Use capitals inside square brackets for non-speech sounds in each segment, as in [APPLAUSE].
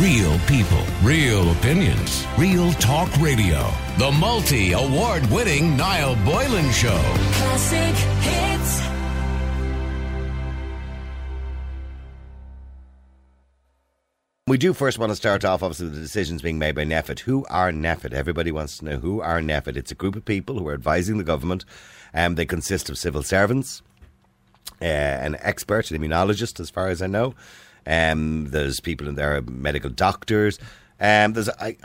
Real people, real opinions, real talk radio. The multi award winning Niall Boylan Show. Classic hits. We do first want to start off, obviously, with the decisions being made by NPHET. Who are NPHET? Everybody wants to know who are NPHET. It's a group of people who are advising the government. Um, they consist of civil servants, uh, an expert, an immunologist, as far as I know. Um, there's people in there, medical doctors. Um, there's I,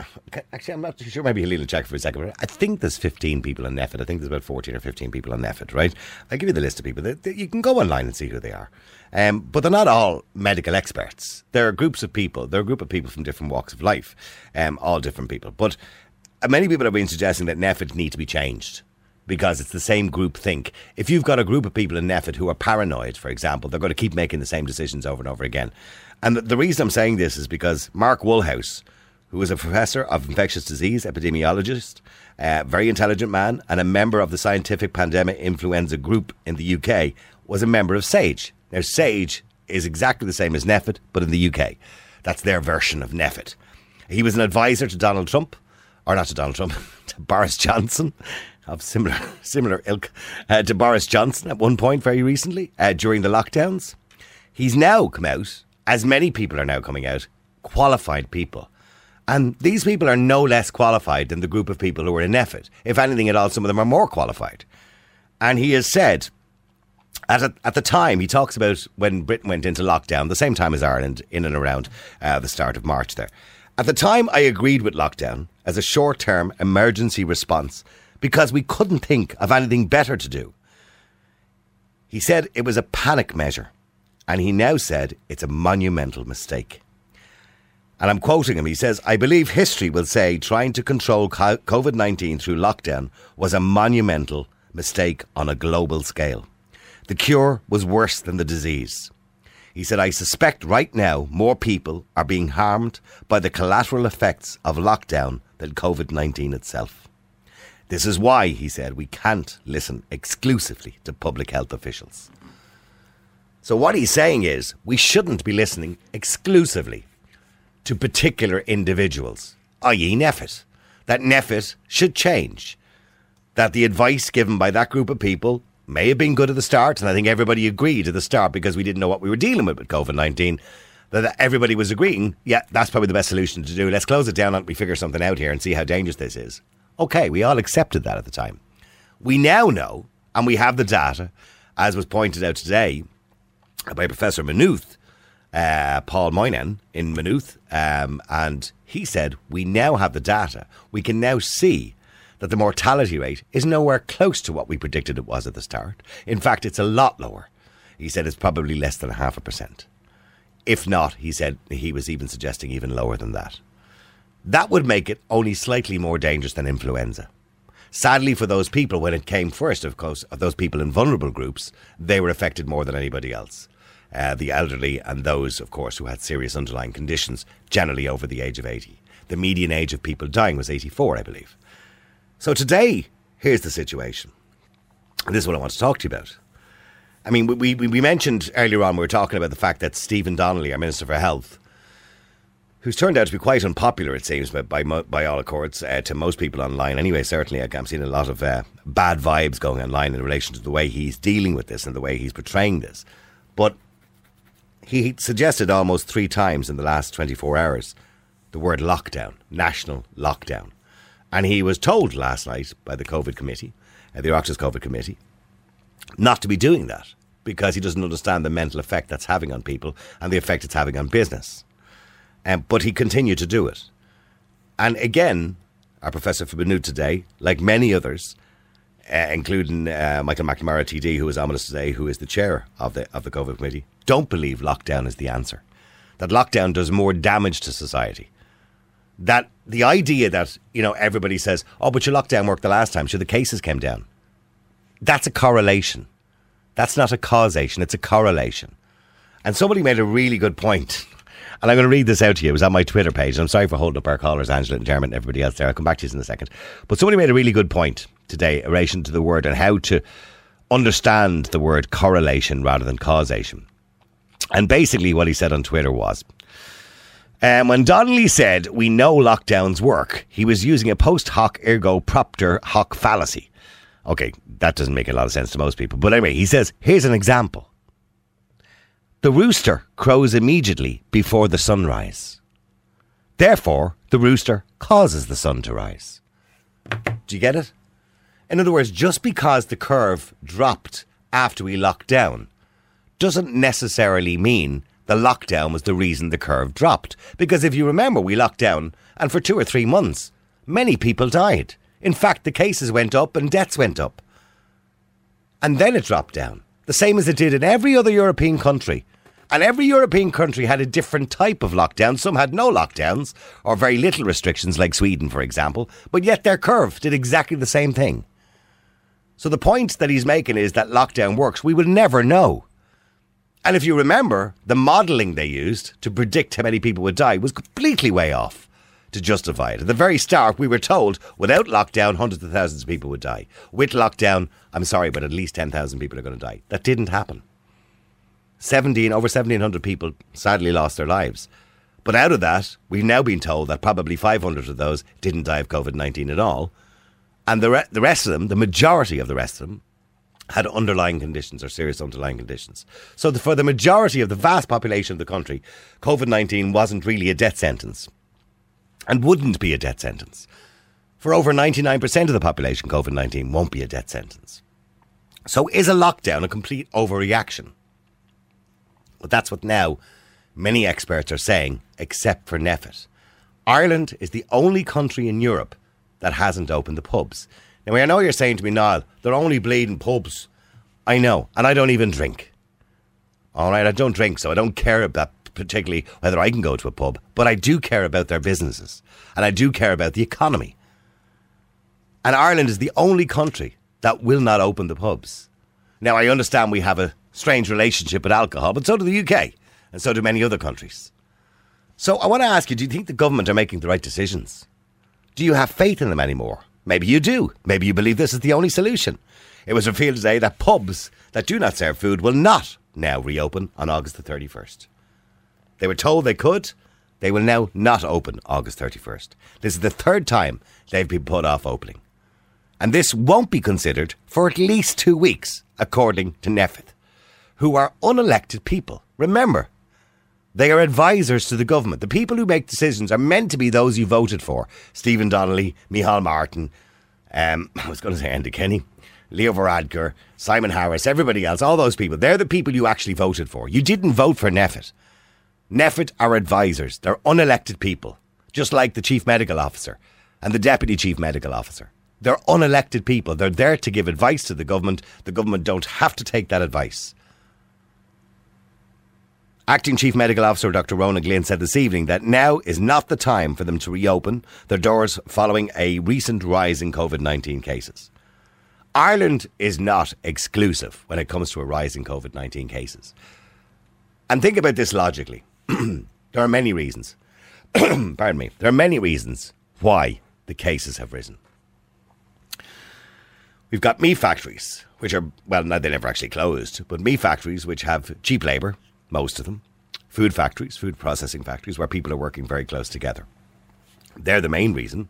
actually I'm not too sure. Maybe Helena check for a second. But I think there's 15 people in NPHET. I think there's about 14 or 15 people in NPHET. Right? I'll give you the list of people. That, that you can go online and see who they are. Um, but they're not all medical experts. There are groups of people. There are a group of people from different walks of life, um, all different people. But many people have been suggesting that NPHET need to be changed because it's the same group think. If you've got a group of people in NPHET who are paranoid, for example, they're going to keep making the same decisions over and over again. And the, reason I'm saying this is because Mark Woolhouse, who is a professor of infectious disease, epidemiologist, a very intelligent man, and a member of the Scientific Pandemic Influenza Group in the UK, was a member of SAGE. Now, SAGE is exactly the same as NPHET, but in the UK. That's their version of NPHET. He was an advisor to Donald Trump, or not to Donald Trump, [LAUGHS] to Boris Johnson, of similar [LAUGHS] similar ilk, uh, to Boris Johnson at one point very recently uh, during the lockdowns. He's now come out, as many people are now coming out, qualified people. And these people are no less qualified than the group of people who are in NPHET. If anything at all, some of them are more qualified. And he has said at, a, at the time, he talks about when Britain went into lockdown, the same time as Ireland, in and around uh, the start of March there. At the time, I agreed with lockdown as a short term emergency response because we couldn't think of anything better to do. He said it was a panic measure, and he now said it's a monumental mistake. And I'm quoting him. He says, I believe history will say trying to control COVID 19 through lockdown was a monumental mistake on a global scale. The cure was worse than the disease. He said, I suspect right now more people are being harmed by the collateral effects of lockdown than COVID 19 itself. This is why, he said, we can't listen exclusively to public health officials. So, what he's saying is, we shouldn't be listening exclusively to particular individuals, i.e., NPHET. That NPHET should change. That the advice given by that group of people may have been good at the start, and I think everybody agreed at the start because we didn't know what we were dealing with with COVID 19. That everybody was agreeing, yeah, that's probably the best solution to do. Let's close it down and we figure something out here and see how dangerous this is. Okay, we all accepted that at the time. We now know, and we have the data, as was pointed out today by Professor Maynooth, uh, Paul Moynihan in Maynooth, um, and he said, We now have the data. We can now see that the mortality rate is nowhere close to what we predicted it was at the start. In fact, it's a lot lower. He said it's probably less than half a percent. If not, he said he was even suggesting even lower than that. That would make it only slightly more dangerous than influenza. Sadly for those people, when it came first, of course, of those people in vulnerable groups, they were affected more than anybody else. Uh, the elderly and those, of course, who had serious underlying conditions, generally over the age of 80. The median age of people dying was 84, I believe. So today, here's the situation. This is what I want to talk to you about. I mean, we, we, we mentioned earlier on, we were talking about the fact that Stephen Donnelly, our Minister for Health, who's turned out to be quite unpopular, it seems, by, by, all accords, uh, to most people online. Anyway, certainly I'm seeing a lot of uh, bad vibes going online in relation to the way he's dealing with this and the way he's portraying this. But he suggested almost three times in the last 24 hours the word lockdown, national lockdown. And he was told last night by the COVID committee, uh, the Oireachtas COVID committee, not to be doing that because he doesn't understand the mental effect that's having on people and the effect it's having on business. Um, but he continued to do it. And again, our professor Maynooth today, like many others, uh, including uh, Michael McNamara TD, who is ominous today, who is the chair of the of the COVID committee, don't believe lockdown is the answer. That lockdown does more damage to society. That the idea that you know everybody says, "Oh, but your lockdown worked the last time, so the cases came down." That's a correlation. That's not a causation. It's a correlation. And somebody made a really good point. And I'm going to read this out to you. It was on my Twitter page. I'm sorry for holding up our callers, Angela and Dermot and everybody else there. I'll come back to you in a second. But somebody made a really good point today in relation to the word and how to understand the word correlation rather than causation. And basically, what he said on Twitter was Um, when Donnelly said, We know lockdowns work, he was using a post hoc ergo propter hoc fallacy. Okay, that doesn't make a lot of sense to most people. But anyway, he says, Here's an example The rooster crows immediately before the sunrise. Therefore, the rooster causes the sun to rise. Do you get it? In other words, just because the curve dropped after we locked down doesn't necessarily mean the lockdown was the reason the curve dropped. Because if you remember, we locked down and for two or three months, many people died. In fact, the cases went up and deaths went up. And then it dropped down, the same as it did in every other European country. And every European country had a different type of lockdown. Some had no lockdowns or very little restrictions, like Sweden, for example, but yet their curve did exactly the same thing. So the point that he's making is that lockdown works. We will never know. And if you remember, the modelling they used to predict how many people would die was completely way off to justify it. At the very start, we were told without lockdown, hundreds of thousands of people would die. With lockdown, I'm sorry, but at least 10,000 people are going to die. That didn't happen. 17, over 1,700 people sadly lost their lives. But out of that, we've now been told that probably 500 of those didn't die of COVID 19 at all. And the, re- the rest of them, the majority of the rest of them, had underlying conditions or serious underlying conditions. So, the, for the majority of the vast population of the country, COVID 19 wasn't really a death sentence and wouldn't be a death sentence. For over 99% of the population, COVID 19 won't be a death sentence. So, is a lockdown a complete overreaction? Well, that's what now many experts are saying, except for NPHET. Ireland is the only country in Europe that hasn't opened the pubs. Now, I know you're saying to me, Niall, they're only bleeding pubs. I know, and I don't even drink. All right, I don't drink, so I don't care about particularly whether I can go to a pub, but I do care about their businesses, and I do care about the economy. And Ireland is the only country that will not open the pubs. Now, I understand we have a strange relationship with alcohol, but so do the UK, and so do many other countries. So I want to ask you do you think the government are making the right decisions? Do you have faith in them anymore? Maybe you do. Maybe you believe this is the only solution. It was revealed today that pubs that do not serve food will not now reopen on August the 31st. They were told they could. They will now not open August 31st. This is the third time they've been put off opening. And this won't be considered for at least two weeks, according to NPHET, who are unelected people. Remember, they are advisors to the government. The people who make decisions are meant to be those you voted for. Stephen Donnelly, Micheál Martin, um, [CLEARS THROAT] I was going to say Enda Kenny, Leo Varadkar, Simon Harris, everybody else, all those people. They're the people you actually voted for. You didn't vote for NPHET. NPHET are advisors. They're unelected people, just like the chief medical officer and the deputy chief medical officer. They're unelected people. They're there to give advice to the government. The government don't have to take that advice. Acting Chief Medical Officer Dr. Ronan Glynn said this evening that now is not the time for them to reopen their doors following a recent rise in COVID 19 cases. Ireland is not exclusive when it comes to a rise in COVID 19 cases. And think about this logically. [CLEARS THROAT] there are many reasons. [CLEARS THROAT] Pardon me. There are many reasons why the cases have risen. We've got meat factories, which are, well, now they never actually closed, but meat factories which have cheap labour, most of them. Food factories, food processing factories, where people are working very close together. They're the main reason.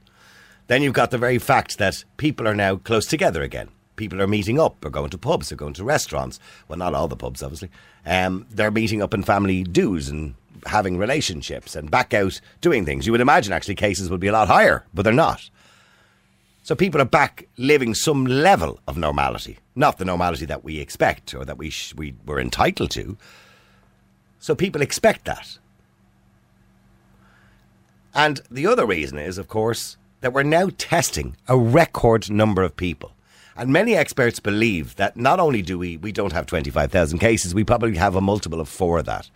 Then you've got the very fact that people are now close together again. People are meeting up, they're going to pubs, they're going to restaurants. Well, not all the pubs, obviously. Um, they're meeting up in family dues and having relationships and back out doing things. You would imagine actually cases would be a lot higher, but they're not. So people are back living some level of normality, not the normality that we expect or that we sh- we were entitled to. So people expect that. And the other reason is, of course, that we're now testing a record number of people. And many experts believe that not only do we we don't have 25,000 cases, we probably have a multiple of 4 of that.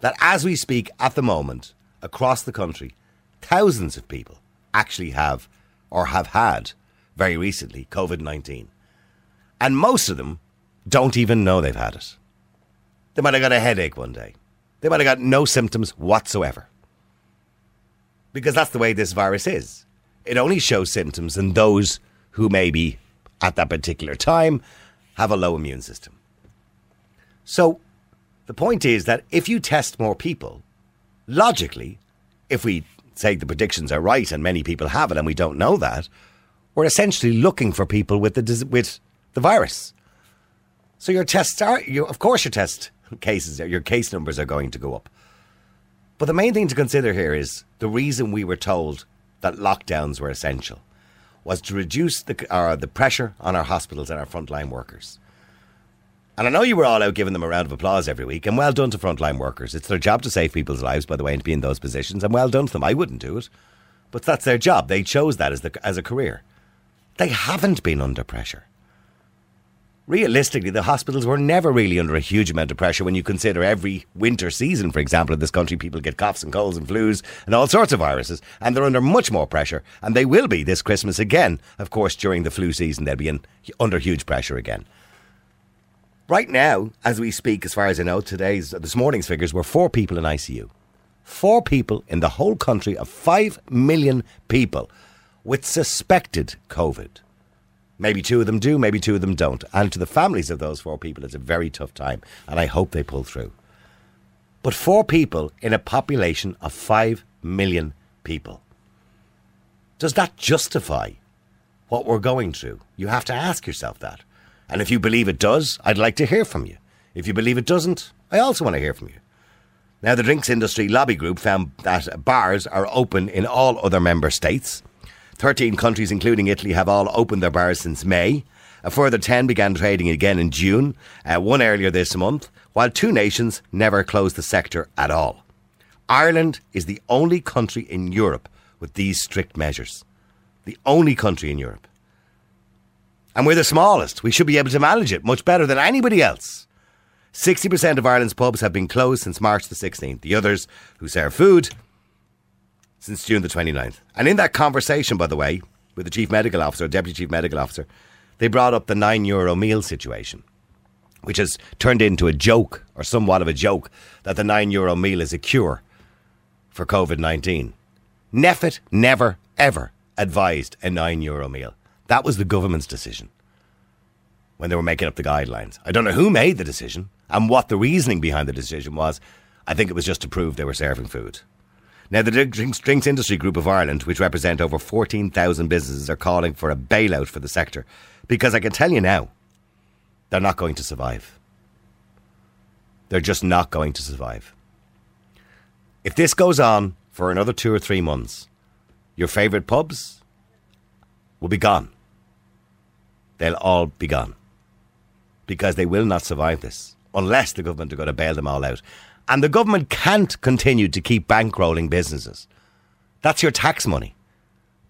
That as we speak at the moment across the country, thousands of people actually have or have had very recently COVID 19. And most of them don't even know they've had it. They might have got a headache one day. They might have got no symptoms whatsoever. Because that's the way this virus is. It only shows symptoms in those who maybe at that particular time have a low immune system. So the point is that if you test more people, logically, if we say the predictions are right and many people have it and we don't know that, we're essentially looking for people with the with the virus. So your tests are, you, of course, your test cases, your case numbers are going to go up. But the main thing to consider here is the reason we were told that lockdowns were essential was to reduce the, uh, the pressure on our hospitals and our frontline workers. And I know you were all out giving them a round of applause every week, and well done to frontline workers. It's their job to save people's lives, by the way, and to be in those positions, and well done to them. I wouldn't do it, but that's their job. They chose that as, the, as a career. They haven't been under pressure. Realistically, the hospitals were never really under a huge amount of pressure when you consider every winter season, for example, in this country, people get coughs and colds and flus and all sorts of viruses, and they're under much more pressure, and they will be this Christmas again. Of course, during the flu season, they'll be in, under huge pressure again. Right now, as we speak, as far as I know, today's this morning's figures were four people in ICU. Four people in the whole country of five million people with suspected COVID. Maybe two of them do, maybe two of them don't. And to the families of those four people, it's a very tough time, and I hope they pull through. But four people in a population of five million people. Does that justify what we're going through? You have to ask yourself that. And if you believe it does, I'd like to hear from you. If you believe it doesn't, I also want to hear from you. Now, the drinks industry lobby group found that bars are open in all other member states. 13 countries, including Italy, have all opened their bars since May. A further 10 began trading again in June, uh, one earlier this month, while two nations never closed the sector at all. Ireland is the only country in Europe with these strict measures. The only country in Europe. And we're the smallest. We should be able to manage it much better than anybody else. 60% of Ireland's pubs have been closed since March the 16th. The others, who serve food, since June the 29th. And in that conversation, by the way, with the Chief Medical Officer, Deputy Chief Medical Officer, they brought up the nine euro meal situation, which has turned into a joke, or somewhat of a joke, that the nine euro meal is a cure for COVID 19. NPHET never, ever advised a nine euro meal. That was the government's decision when they were making up the guidelines. I don't know who made the decision and what the reasoning behind the decision was. I think it was just to prove they were serving food. Now, the Drinks, Industry Group of Ireland, which represent over 14,000 businesses, are calling for a bailout for the sector because I can tell you now, they're not going to survive. They're just not going to survive. If this goes on for another two or three months, your favourite pubs will be gone they'll all be gone. Because they will not survive this unless the government are going to bail them all out. And the government can't continue to keep bankrolling businesses. That's your tax money.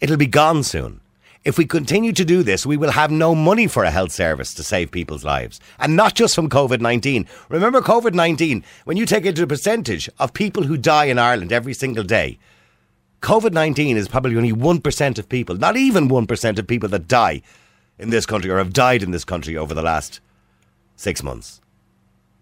It'll be gone soon. If we continue to do this, we will have no money for a health service to save people's lives. And not just from COVID 19. Remember, COVID 19, when you take into the percentage of people who die in Ireland every single day, COVID 19 is probably only 1% of people, not even 1% of people that die in this country or have died in this country over the last six months.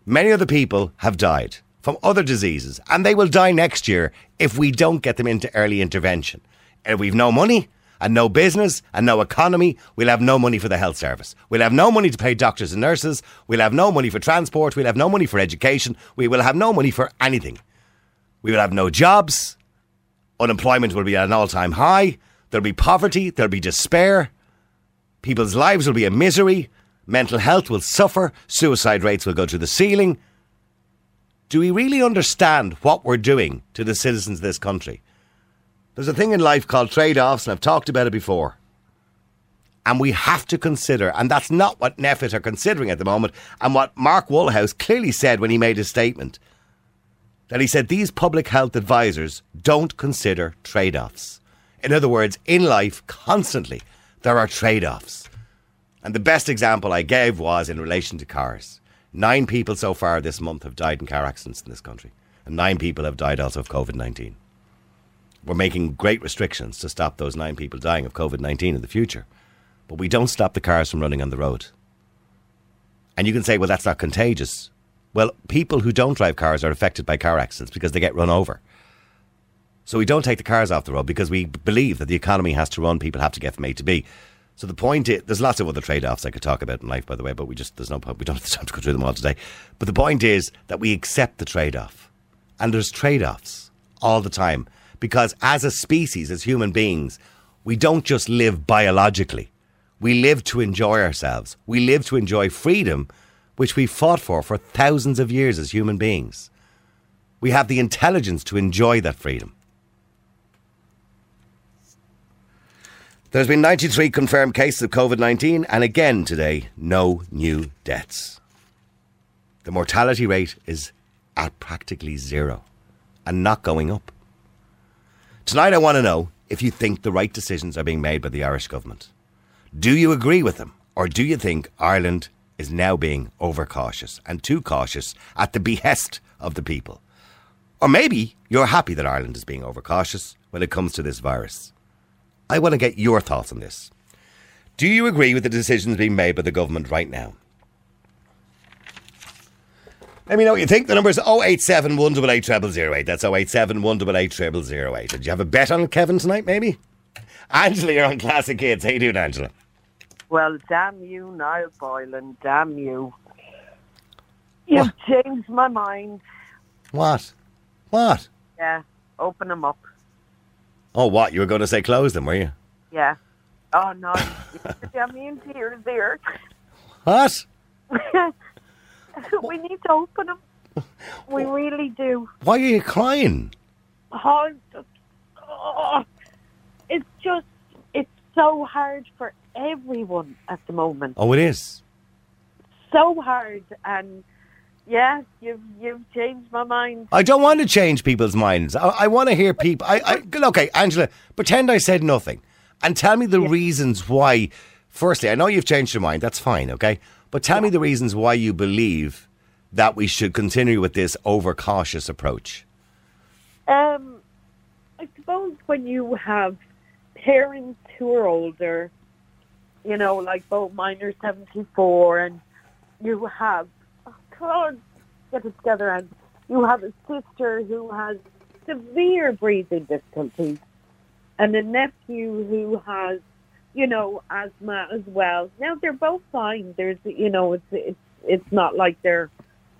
Many other people have died from other diseases, and they will die next year if we don't get them into early intervention. If we've no money and no business and no economy, we'll have no money for the health service. We'll have no money to pay doctors and nurses. We'll have no money for transport. We'll have no money for education. We will have no money for anything. We will have no jobs. Unemployment will be at an all time high. There'll be poverty. There'll be despair. People's lives will be a misery. Mental health will suffer. Suicide rates will go to the ceiling. Do we really understand what we're doing to the citizens of this country? There's a thing in life called trade offs, and I've talked about it before. And we have to consider, and that's not what NPHET are considering at the moment, and what Mark Woolhouse clearly said when he made his statement. That he said these public health advisors don't consider trade offs. In other words, in life, constantly, there are trade offs. And the best example I gave was in relation to cars. Nine people so far this month have died in car accidents in this country, and nine people have died also of COVID 19. We're making great restrictions to stop those nine people dying of COVID 19 in the future, but we don't stop the cars from running on the road. And you can say, well, that's not contagious. Well, people who don't drive cars are affected by car accidents because they get run over. So we don't take the cars off the road because we believe that the economy has to run, people have to get from A to B. So the point is, there's lots of other trade-offs I could talk about in life, by the way, but we just there's no point. We don't have the time to go through them all today. But the point is that we accept the trade-off, and there's trade-offs all the time because as a species, as human beings, we don't just live biologically. We live to enjoy ourselves. We live to enjoy freedom, which we fought for for thousands of years as human beings. We have the intelligence to enjoy that freedom. There's been 93 confirmed cases of COVID 19, and again today, no new deaths. The mortality rate is at practically zero and not going up. Tonight, I want to know if you think the right decisions are being made by the Irish government. Do you agree with them, or do you think Ireland is now being overcautious and too cautious at the behest of the people? Or maybe you're happy that Ireland is being overcautious when it comes to this virus. I want to get your thoughts on this. Do you agree with the decisions being made by the government right now? Let me know what you think. The number is 087 188 0008. That's 087 188 0008. Did you have a bet on Kevin tonight, maybe? Angela, you're on Classic Hits. How you doing, Angela? Well, damn you, Niall Boylan, damn you. You've changed my mind. What? What? Yeah, open them up. Oh, what? You were going to say close them, were you? Yeah. Oh, no. [LAUGHS] Me in tears here. What? [LAUGHS] we need to open them. We really do. Why are you crying? Oh, just, oh, it's just, it's so hard for everyone at the moment. Oh, it is. So hard. And yeah, you've, you've changed my mind. I don't want to change people's minds. I, I want to hear people. I, I, okay, Angela, pretend I said nothing and tell me the reasons why. Firstly, I know you've changed your mind. That's fine, okay? But tell me the reasons why you believe that we should continue with this overcautious approach. Um, I suppose when you have parents who are older, you know, like both mine are 74, and you have, oh get together, and you have a sister who has severe breathing difficulties, and a nephew who has, you know, asthma as well. Now they're both fine. There's, you know, it's it's it's not like they're,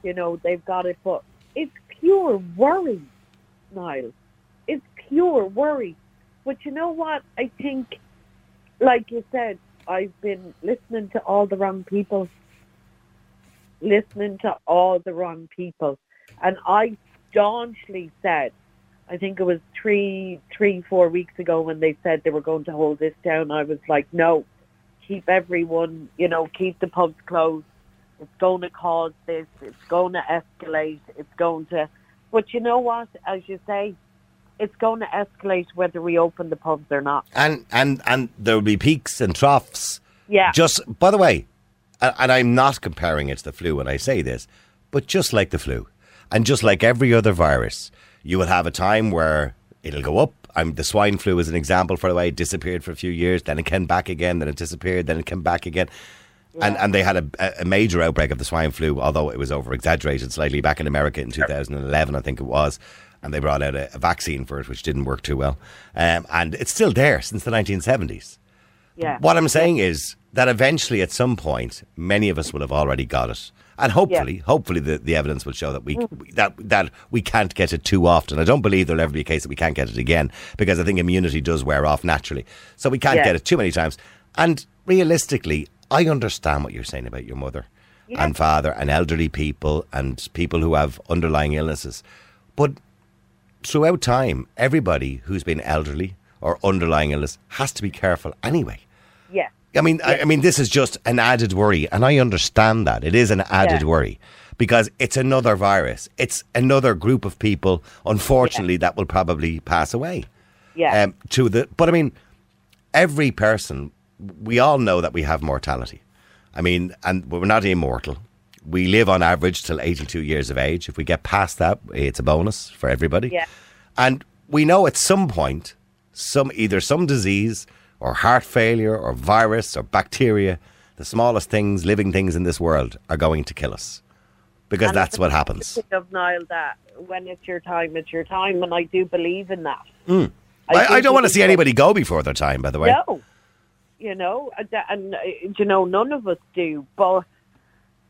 you know, they've got it, but it's pure worry, Niall. It's pure worry. But you know what? I think, like you said, I've been listening to all the wrong people, listening to all the wrong people, and I staunchly said, I think it was three, three, four weeks ago when they said they were going to hold this down. I was like, no, keep everyone, you know, keep the pubs closed. It's going to cause this. It's going to escalate. It's going to. But you know what? As you say, it's going to escalate whether we open the pubs or not. And and and there will be peaks and troughs. Yeah. Just by the way, and, I'm not comparing it to the flu when I say this, but just like the flu, and just like every other virus, you will have a time where it'll go up. I'm, the swine flu is an example for the way it disappeared for a few years, then it came back again, then it disappeared, then it came back again. And, and they had a, a major outbreak of the swine flu, although it was over exaggerated slightly back in America in 2011, I think it was. And they brought out a, a vaccine for it, which didn't work too well. Um, and it's still there since the 1970s. Yeah. What I'm saying is that eventually, at some point, many of us will have already got it, and hopefully, hopefully, the, the evidence will show that we mm. that that we can't get it too often. I don't believe there'll ever be a case that we can't get it again because I think immunity does wear off naturally. So we can't Yeah. get it too many times. And realistically, I understand what you're saying about your mother Yeah. and father and elderly people and people who have underlying illnesses, but throughout time, everybody who's been elderly or underlying illness has to be careful anyway. Yeah. I mean, I, I mean, this is just an added worry, and I understand that it is an added Yeah. worry because it's another virus. It's another group of people, unfortunately, that will probably pass away. Yeah. Um, to the, but I mean, every person, we all know that we have mortality. I mean, and we're not immortal. We live on average till 82 years of age. If we get past that, it's a bonus for everybody. Yeah. And we know at some point, some either some disease or heart failure or virus or bacteria, the smallest things, living things in this world, are going to kill us because And that's what happens. Of Niall, that when it's your time, it's your time, and I do believe in that. Hmm. I, I do don't want to see anybody go before their time. By the way, No, you know, and, and uh, you know, none of us do. But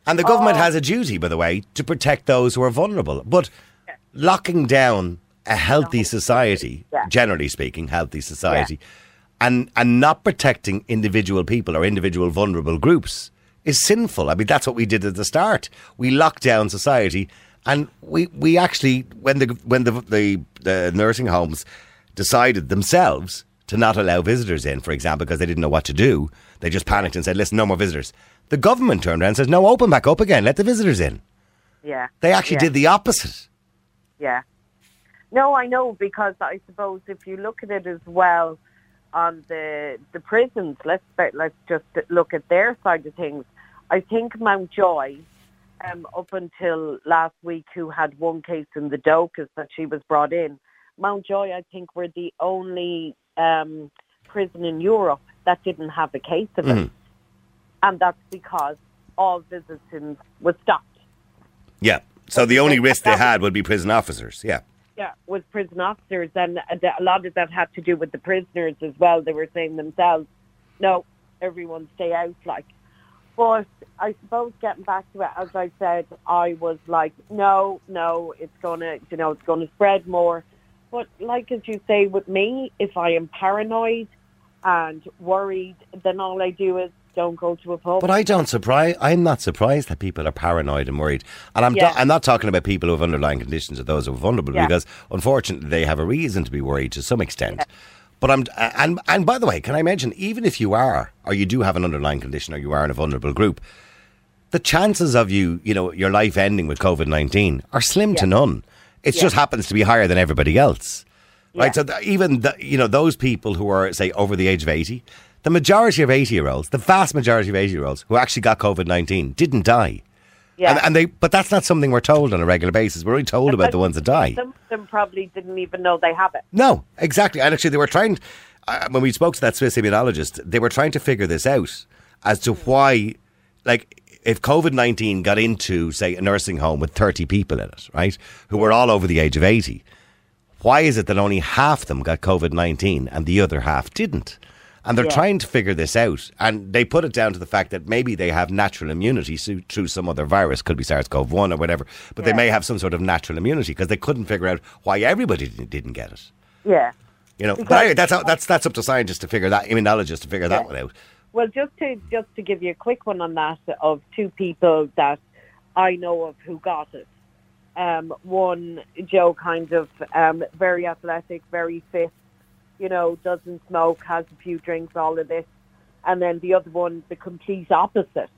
And the government Oh. has a duty, by the way, to protect those who are vulnerable. But locking down a healthy society, Yeah. generally speaking, healthy society, and and not protecting individual people or individual vulnerable groups is sinful. I mean, that's what we did at the start. We locked down society, and we we actually when the when the the, the nursing homes decided themselves to not allow visitors in, for example, because they didn't know what to do, they just panicked and said, "Listen, no more visitors." The government turned around and says, "No, open back up again. Let the visitors in." Yeah. They actually yeah. did the opposite. Yeah. No, I know because I suppose if you look at it as well on the the prisons, let's let's just look at their side of things. I think Mountjoy, um, up until last week, who had one case in the Dóchas that she was brought in, Mountjoy, I think, were the only um, prison in Europe that didn't have a case of it, Mhm. and that's because all visiting was stopped. Yeah. So the only risk they had would be prison officers. Yeah. Yeah, with prison officers, and a lot of that had to do with the prisoners as well. They were saying themselves, "No, everyone stay out." Like, but I suppose getting back to it, as I said, I was like, "No, no, it's gonna, you know, it's gonna spread more." But like as you say, with me, if I am paranoid and worried, then all I do is don't go to a pub. But I don't surprise. I'm not surprised that people are paranoid and worried. And I'm Yeah. I'm not talking about people who have underlying conditions or those who are vulnerable Yeah. because unfortunately they have a reason to be worried to some extent. But I'm and and by the way, can I mention even if you are or you do have an underlying condition or you are in a vulnerable group, the chances of you, you know, your life ending with COVID nineteen are slim to none. It Yeah. just happens to be higher than everybody else. Right, Yeah. so th- even the, you know those people who are say over the age of eighty, the majority of eighty-year-olds, the vast majority of eighty-year-olds who actually got COVID nineteen didn't die. yeah. And, and they, but that's not something we're told on a regular basis. We're only told about the ones that die. Some of them probably didn't even know they have it. No, exactly. And actually, they were trying. Uh, when we spoke to that Swiss immunologist, they were trying to figure this out as to why, like, if COVID nineteen got into, say, a nursing home with thirty people in it, right, who were all over the age of eighty, why is it that only half of them got COVID nineteen and the other half didn't? And they're Yeah. trying to figure this out, and they put it down to the fact that maybe they have natural immunity through some other virus, could be SARS-CoV-1 or whatever, but they may have some sort of natural immunity because they couldn't figure out why everybody didn't- get it. Yeah. You know, anyway, that's that's that's up to scientists to figure that, immunologists to figure that one out. Well, just to just to give you a quick one on that of two people that I know of who got it. Um, one, Joe, kind of um, very athletic, very fit, you know, doesn't smoke, has a few drinks, all of this, and then the other one, the complete opposite,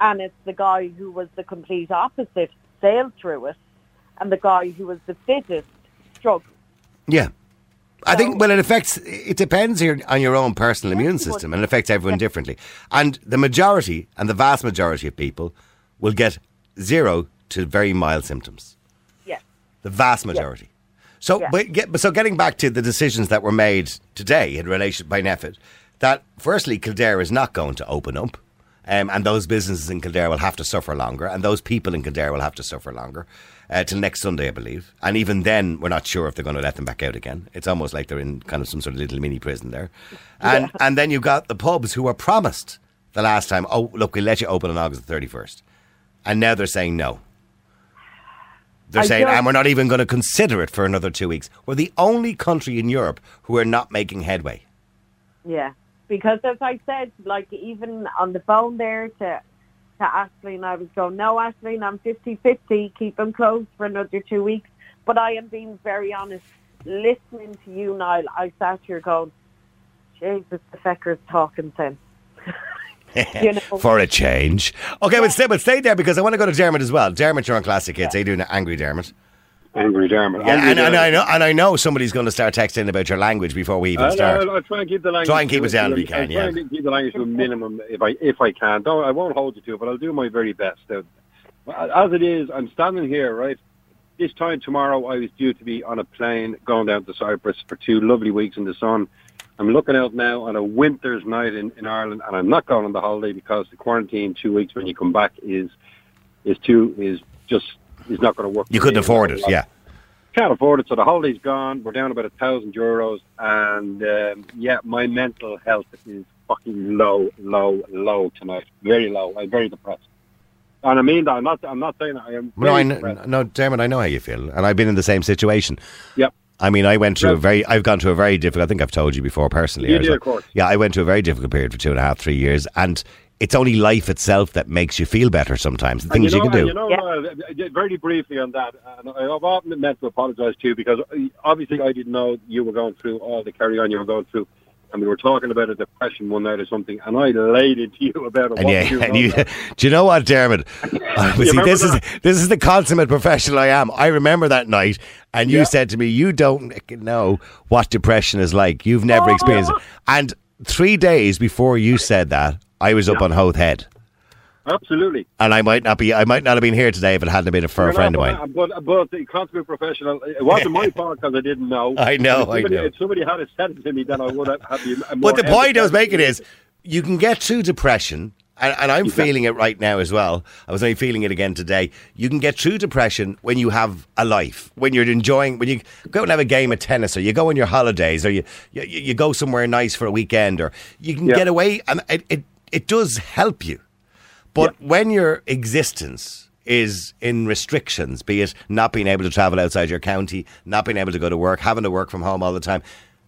and it's the guy who was the complete opposite sailed through it, and the guy who was the fittest struggled. Yeah. I think, well, it affects, it depends here on your own personal immune system and it affects everyone differently. And the majority and the vast majority of people will get zero to very mild symptoms. Yes. The vast majority. So, Yeah. but get, so getting back to the decisions that were made today in relation by NPHET, that firstly, Kildare is not going to open up. Um, and those businesses in Kildare will have to suffer longer, and those people in Kildare will have to suffer longer uh, till next Sunday, I believe. And even then, we're not sure if they're going to let them back out again. It's almost like they're in kind of some sort of little mini prison there. And and then you got the pubs who were promised the last time, oh look, we'll let you open on August the thirty first, and now they're saying no. They're I saying, and we're not even going to consider it for another two weeks. We're the only country in Europe who are not making headway. Yeah, because as I said, like even on the phone there to to Ashley, and I was going, no, Ashley, I'm 50-50, keep them closed for another two weeks. But I am being very honest. Listening to you, Niall, I sat here going, Jesus, the fecker's talking sense. [LAUGHS] [LAUGHS] you know, for a change. Okay, but stay, but stay there because I want to go to Dermot as well. Dermot, you're on Classic Hits. How you doing, Angry Dermot? Angry Dermot. Yeah, Angry and, and I know, and I know somebody's going to start texting about your language before we even I'll, start. I'll, I'll try and keep the language. Try and keep to- it down if you can, I'll yeah. Try and keep the language to a minimum if I if I can. Don't I won't hold you to it, but I'll do my very best. Uh, As it is, I'm standing here right. This time tomorrow, I was due to be on a plane going down to Cyprus for two lovely weeks in the sun. I'm looking out now on a winter's night in, in Ireland, and I'm not going on the holiday because the quarantine two weeks when you come back is is too is just is not going to work. you couldn't afford it, yeah. can't afford it. So the holiday's gone. We're down about a thousand euros, and um, yeah, my mental health is fucking low, low, low tonight. Very low. I'm very depressed. And I mean that. I'm not. I'm not saying that. I am. No, I no, Dermot, I know how you feel, and I've been in the same situation. Yep. I mean, I went through a very, I've gone through a very difficult. I think I've told you before personally. You as did, well. of course. Yeah, I went through a very difficult period for two and a half, three years, and it's only life itself that makes you feel better. Sometimes the things you, know, can do. You know, Yeah. uh, very briefly on that, and I've often meant to apologise to you because uh, obviously I didn't know you were going through all the carry on you were going through, and we were talking about a depression one night or something, and I laid into you about it. and yeah, to do [LAUGHS] and about you, [LAUGHS] do you know what, Dermot? [LAUGHS] See, this is this is the consummate professional I am. I remember that night, and you Yeah. said to me, "You don't know what depression is like. You've never Oh. experienced it." And three days before you said that, I was up Yeah. on Howth Head. Absolutely. and I might not be. I might not have been here today if it hadn't been for a friend of mine. But, but the consummate professional, it wasn't my [LAUGHS] fault because I didn't know. I know, If somebody, I know. If somebody had said it to me, then I would have had. But the point I was making is, you can get through depression. And, and I'm feeling it right now as well. I was only feeling it again today. You can get through depression when you have a life, when you're enjoying, when you go and have a game of tennis, or you go on your holidays, or you you, you go somewhere nice for a weekend, or you can Yeah. get away, and it, it it does help you. But when your existence is in restrictions, be it not being able to travel outside your county, not being able to go to work, having to work from home all the time,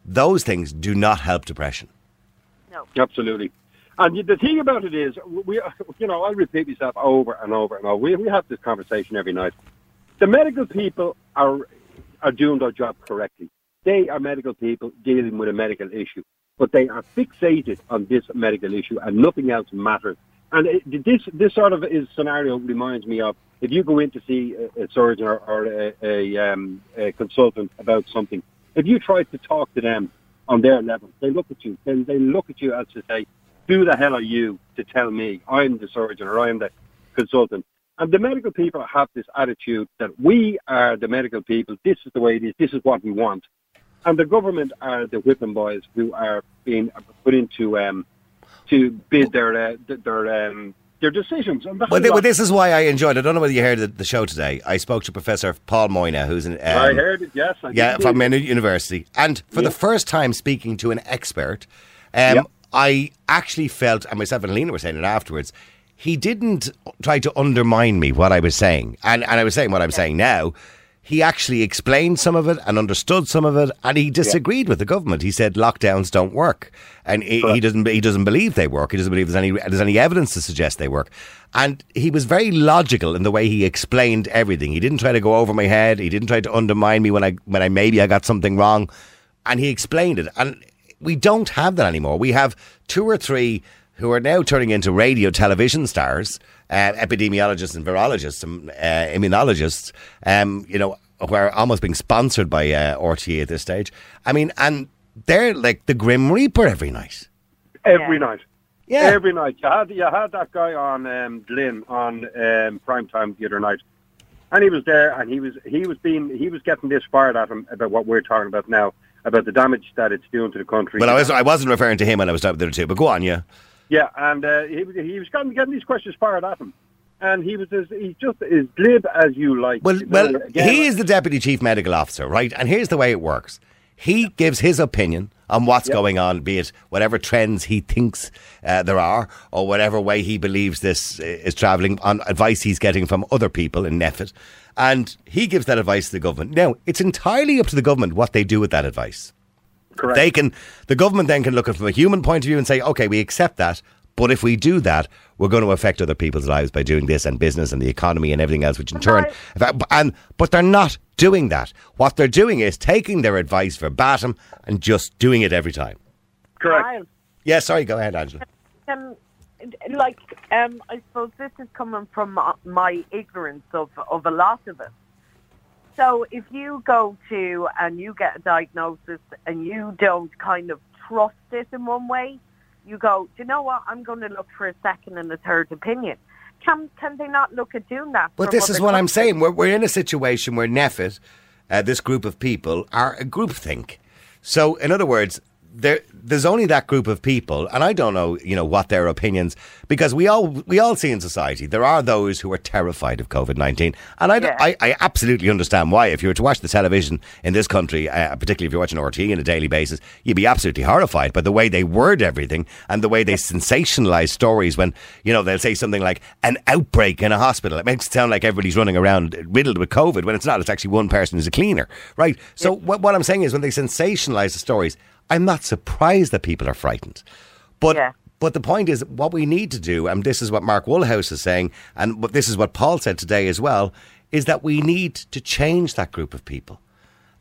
those things do not help depression. No, absolutely. And the thing about it is, we, you know, I repeat myself over and over and over. We, we have this conversation every night. The medical people are are doing their job correctly. They are medical people dealing with a medical issue, but they are fixated on this medical issue, and nothing else matters. And it, this this sort of is scenario reminds me of if you go in to see a, a surgeon or, or a, a, um, a consultant about something. If you try to talk to them on their level, they look at you. They, they look at you as to say, "Who the hell are you to tell me I'm the surgeon or I'm the consultant?" And the medical people have this attitude that we are the medical people. This is the way it is. This is what we want. And the government are the whipping boys who are being put into um, to bid their uh, their um, their decisions. Well, th- what- well, this is why I enjoyed it. I don't know whether you heard the, the show today. I spoke to Professor Paul Moynagh, who's an. Um, I heard it. Yes, I Yeah, from Maynooth University. And for the first time speaking to an expert, um. I actually felt, and myself and Lena were saying it afterwards, he didn't try to undermine me what I was saying. And, and I was saying what I'm saying now. He actually explained some of it and understood some of it, and he disagreed with the government. He said lockdowns don't work, and he, he doesn't. He doesn't believe they work. He doesn't believe there's any there's any evidence to suggest they work. And he was very logical in the way he explained everything. He didn't try to go over my head. He didn't try to undermine me when I when I maybe I got something wrong, and he explained it. And we don't have that anymore. We have two or three who are now turning into radio television stars, uh, epidemiologists and virologists and uh, immunologists, um, you know, who are almost being sponsored by uh, RTÉ at this stage. I mean, and they're like the Grim Reaper every night. every Yeah. night. Yeah. Every night. You had you had that guy on um, Glynn on um, prime time the other night, and he was there, and he was he was being he was getting this fired at him about what we're talking about now about the damage that it's doing to the country. Well, I, was, I wasn't referring to him when I was talking to the other two, but go on, yeah. Yeah, and uh, he was he was getting, getting these questions fired at him, and he was as, he's just as glib as you like. Well, well, he is the deputy chief medical officer, right? And here's the way it works: he gives his opinion on what's Yep. going on, be it whatever trends he thinks uh, there are, or whatever way he believes this uh, is travelling, on advice he's getting from other people in NPHET, and he gives that advice to the government. Now, it's entirely up to the government what they do with that advice. correct. They can, the government then can look at it from a human point of view and say, okay, we accept that, but if we do that, we're going to affect other people's lives by doing this and business and the economy and everything else, which in turn, and but they're not doing that. What they're doing is taking their advice verbatim and just doing it every time. correct. Kyle, Yeah, sorry, go ahead, Angela. um, like, um, I suppose this is coming from my- my ignorance of, of a lot of it. So if you go to and you get a diagnosis and you don't kind of trust it in one way, you go, do you know what? I'm going to look for a second and a third opinion. Can can they not look at doing that? But this is what I'm saying. We're, we're in a situation where NPHET, uh, this group of people, are a groupthink. So, in other words, there, there's only that group of people, and I don't know, you know, what their opinions, because we all we all see in society there are those who are terrified of COVID nineteen, and I, Yeah. I, I absolutely understand why. If you were to watch the television in this country, uh, particularly if you're watching RTÉ on a daily basis, you'd be absolutely horrified by the way they word everything and the way they sensationalize stories. When you know they'll say something like an outbreak in a hospital, it makes it sound like everybody's running around riddled with COVID when it's not. It's actually one person who's a cleaner, right? So what, what I'm saying is when they sensationalize the stories, I'm not surprised that people are frightened. But Yeah. but the point is, what we need to do, and this is what Mark Woolhouse is saying, and this is what Paul said today as well, is that we need to change that group of people.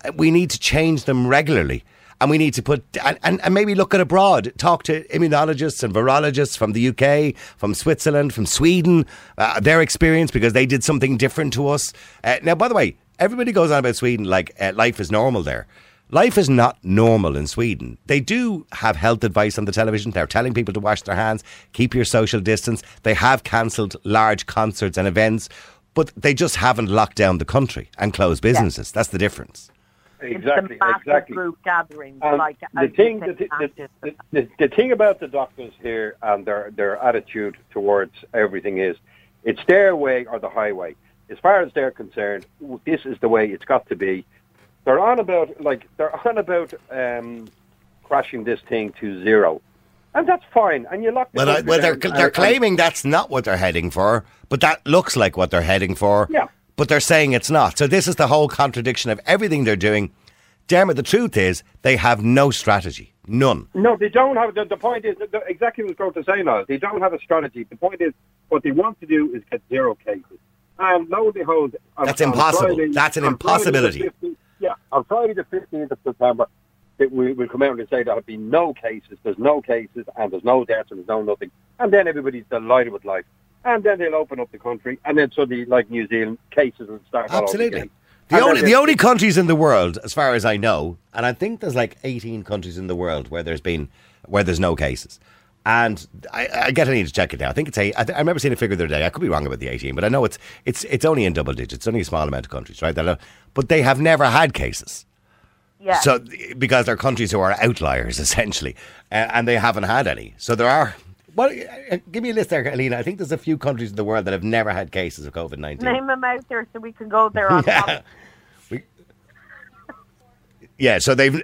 Uh, We need to change them regularly. And we need to put, and, and, and maybe look at abroad, talk to immunologists and virologists from the UK, from Switzerland, from Sweden, uh, their experience because they did something different to us. Uh, now, by the way, everybody goes on about Sweden like uh, life is normal there. Life is not normal in Sweden. They do have health advice on the television. They're telling people to wash their hands, keep your social distance. They have cancelled large concerts and events, but they just haven't locked down the country and closed businesses. That's the difference. Exactly, it's the exactly. group gatherings. And like the thing, the, the, the, the, the thing about the doctors here and their their attitude towards everything is, it's their way or the highway. As far as they're concerned, this is the way it's got to be. They're on about like they're on about um, crashing this thing to zero, and that's fine. And you lock. the Well, I, well they're, down they're and- claiming that's not what they're heading for, but that looks like what they're heading for. Yeah. But they're saying it's not. So this is the whole contradiction of everything they're doing. Dermot, the truth is they have no strategy. None. No, they don't have. The, the point is the, exactly what I was going to say now. They don't have a strategy. The point is, what they want to do is get zero cases. And lo and behold, That's impossible. Friday- That's an impossibility. 15th yeah, on Friday the fifteenth of September, it we will come out and say there have been no cases. There's no cases, and there's no deaths, and there's no nothing. And then everybody's delighted with life. And then they'll open up the country, and then suddenly, like New Zealand, cases will start. all Absolutely. The And only the only countries in the world, as far as I know, and I think there's like 18 countries in the world where there's been where there's no cases. And I, I get I need to check it now. I think it's a. I, th- I remember seeing a figure the other day. I could be wrong about the 18, but I know it's it's it's only in double digits. It's only a small amount of countries, right? That are- But they have never had cases. yeah. So because they're countries who are outliers [LAUGHS] essentially, uh, and they haven't had any. So there are. Well, uh, give me a list there, Helena. I think there's a few countries in the world that have never had cases of COVID nineteen. Name them out there so we can go there on [LAUGHS] Yeah. We- yeah, so they've.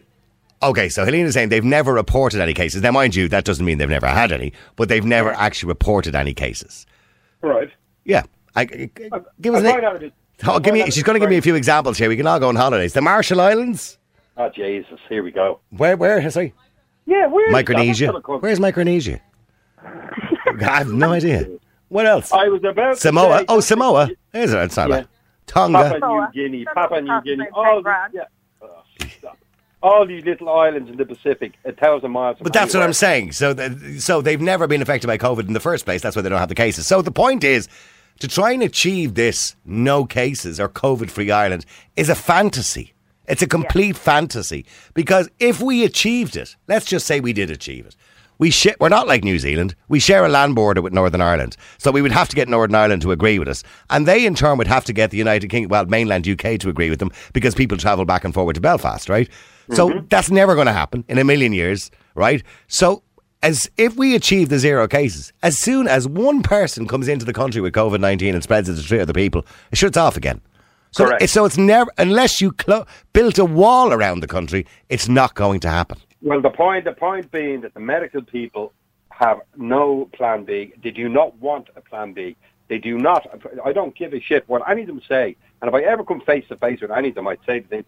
Okay, so Helena's saying they've never reported any cases. Now, mind you, that doesn't mean they've never had any, but they've never actually reported any cases. right. Yeah. I, I- give us I'll an. find out it is- Oh, give me. She's going to give me a few examples here. We can all go on holidays. The Marshall Islands. Oh Jesus! Here we go. Where? Where? Sorry. Yeah, where is that? Micronesia. That's gonna come- Where's Micronesia? [LAUGHS] I have no idea. What else? I was about to Samoa. say- Oh, Samoa. Is it? It's not Yeah. Tonga. Papua New Guinea, Papua New Guinea, saying, all these, grand. yeah. Stop. all these little islands in the Pacific, a thousand miles. From But that's what. I'm saying. So, th- so they've never been affected by COVID in the first place. That's why they don't have the cases. So the point is, to try and achieve this no cases or COVID-free Ireland is a fantasy. It's a complete fantasy because if we achieved it, let's just say we did achieve it. We sh- we're not like New Zealand. We share a land border with Northern Ireland. So we would have to get Northern Ireland to agree with us. And they, in turn, would have to get the United Kingdom, well, mainland UK to agree with them because people travel back and forward to Belfast, right? So mm-hmm. that's never going to happen in a million years, right? So as if we achieve the zero cases, as soon as one person comes into the country with COVID 19 and spreads it to three other people, it shuts off again. So, Correct. so it's never, unless you clo- built a wall around the country, it's not going to happen. Well, the point, the point being that the medical people have no plan B. They do not want a plan B. They do not. I don't give a shit what any of them say. And if I ever come face to face with any of them, I'd say to them,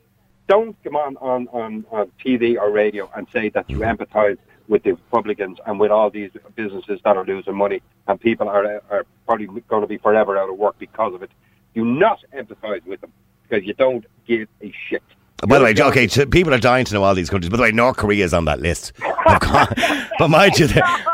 don't come on, on, on, on TV or radio and say that you empathise with the Republicans and with all these businesses that are losing money and people are, are probably going to be forever out of work because of it. Do not empathise with them because you don't give a shit. By the way, You're okay, so people are dying to know all these countries. By the way, North Korea is on that list. [LAUGHS] but, but mind you,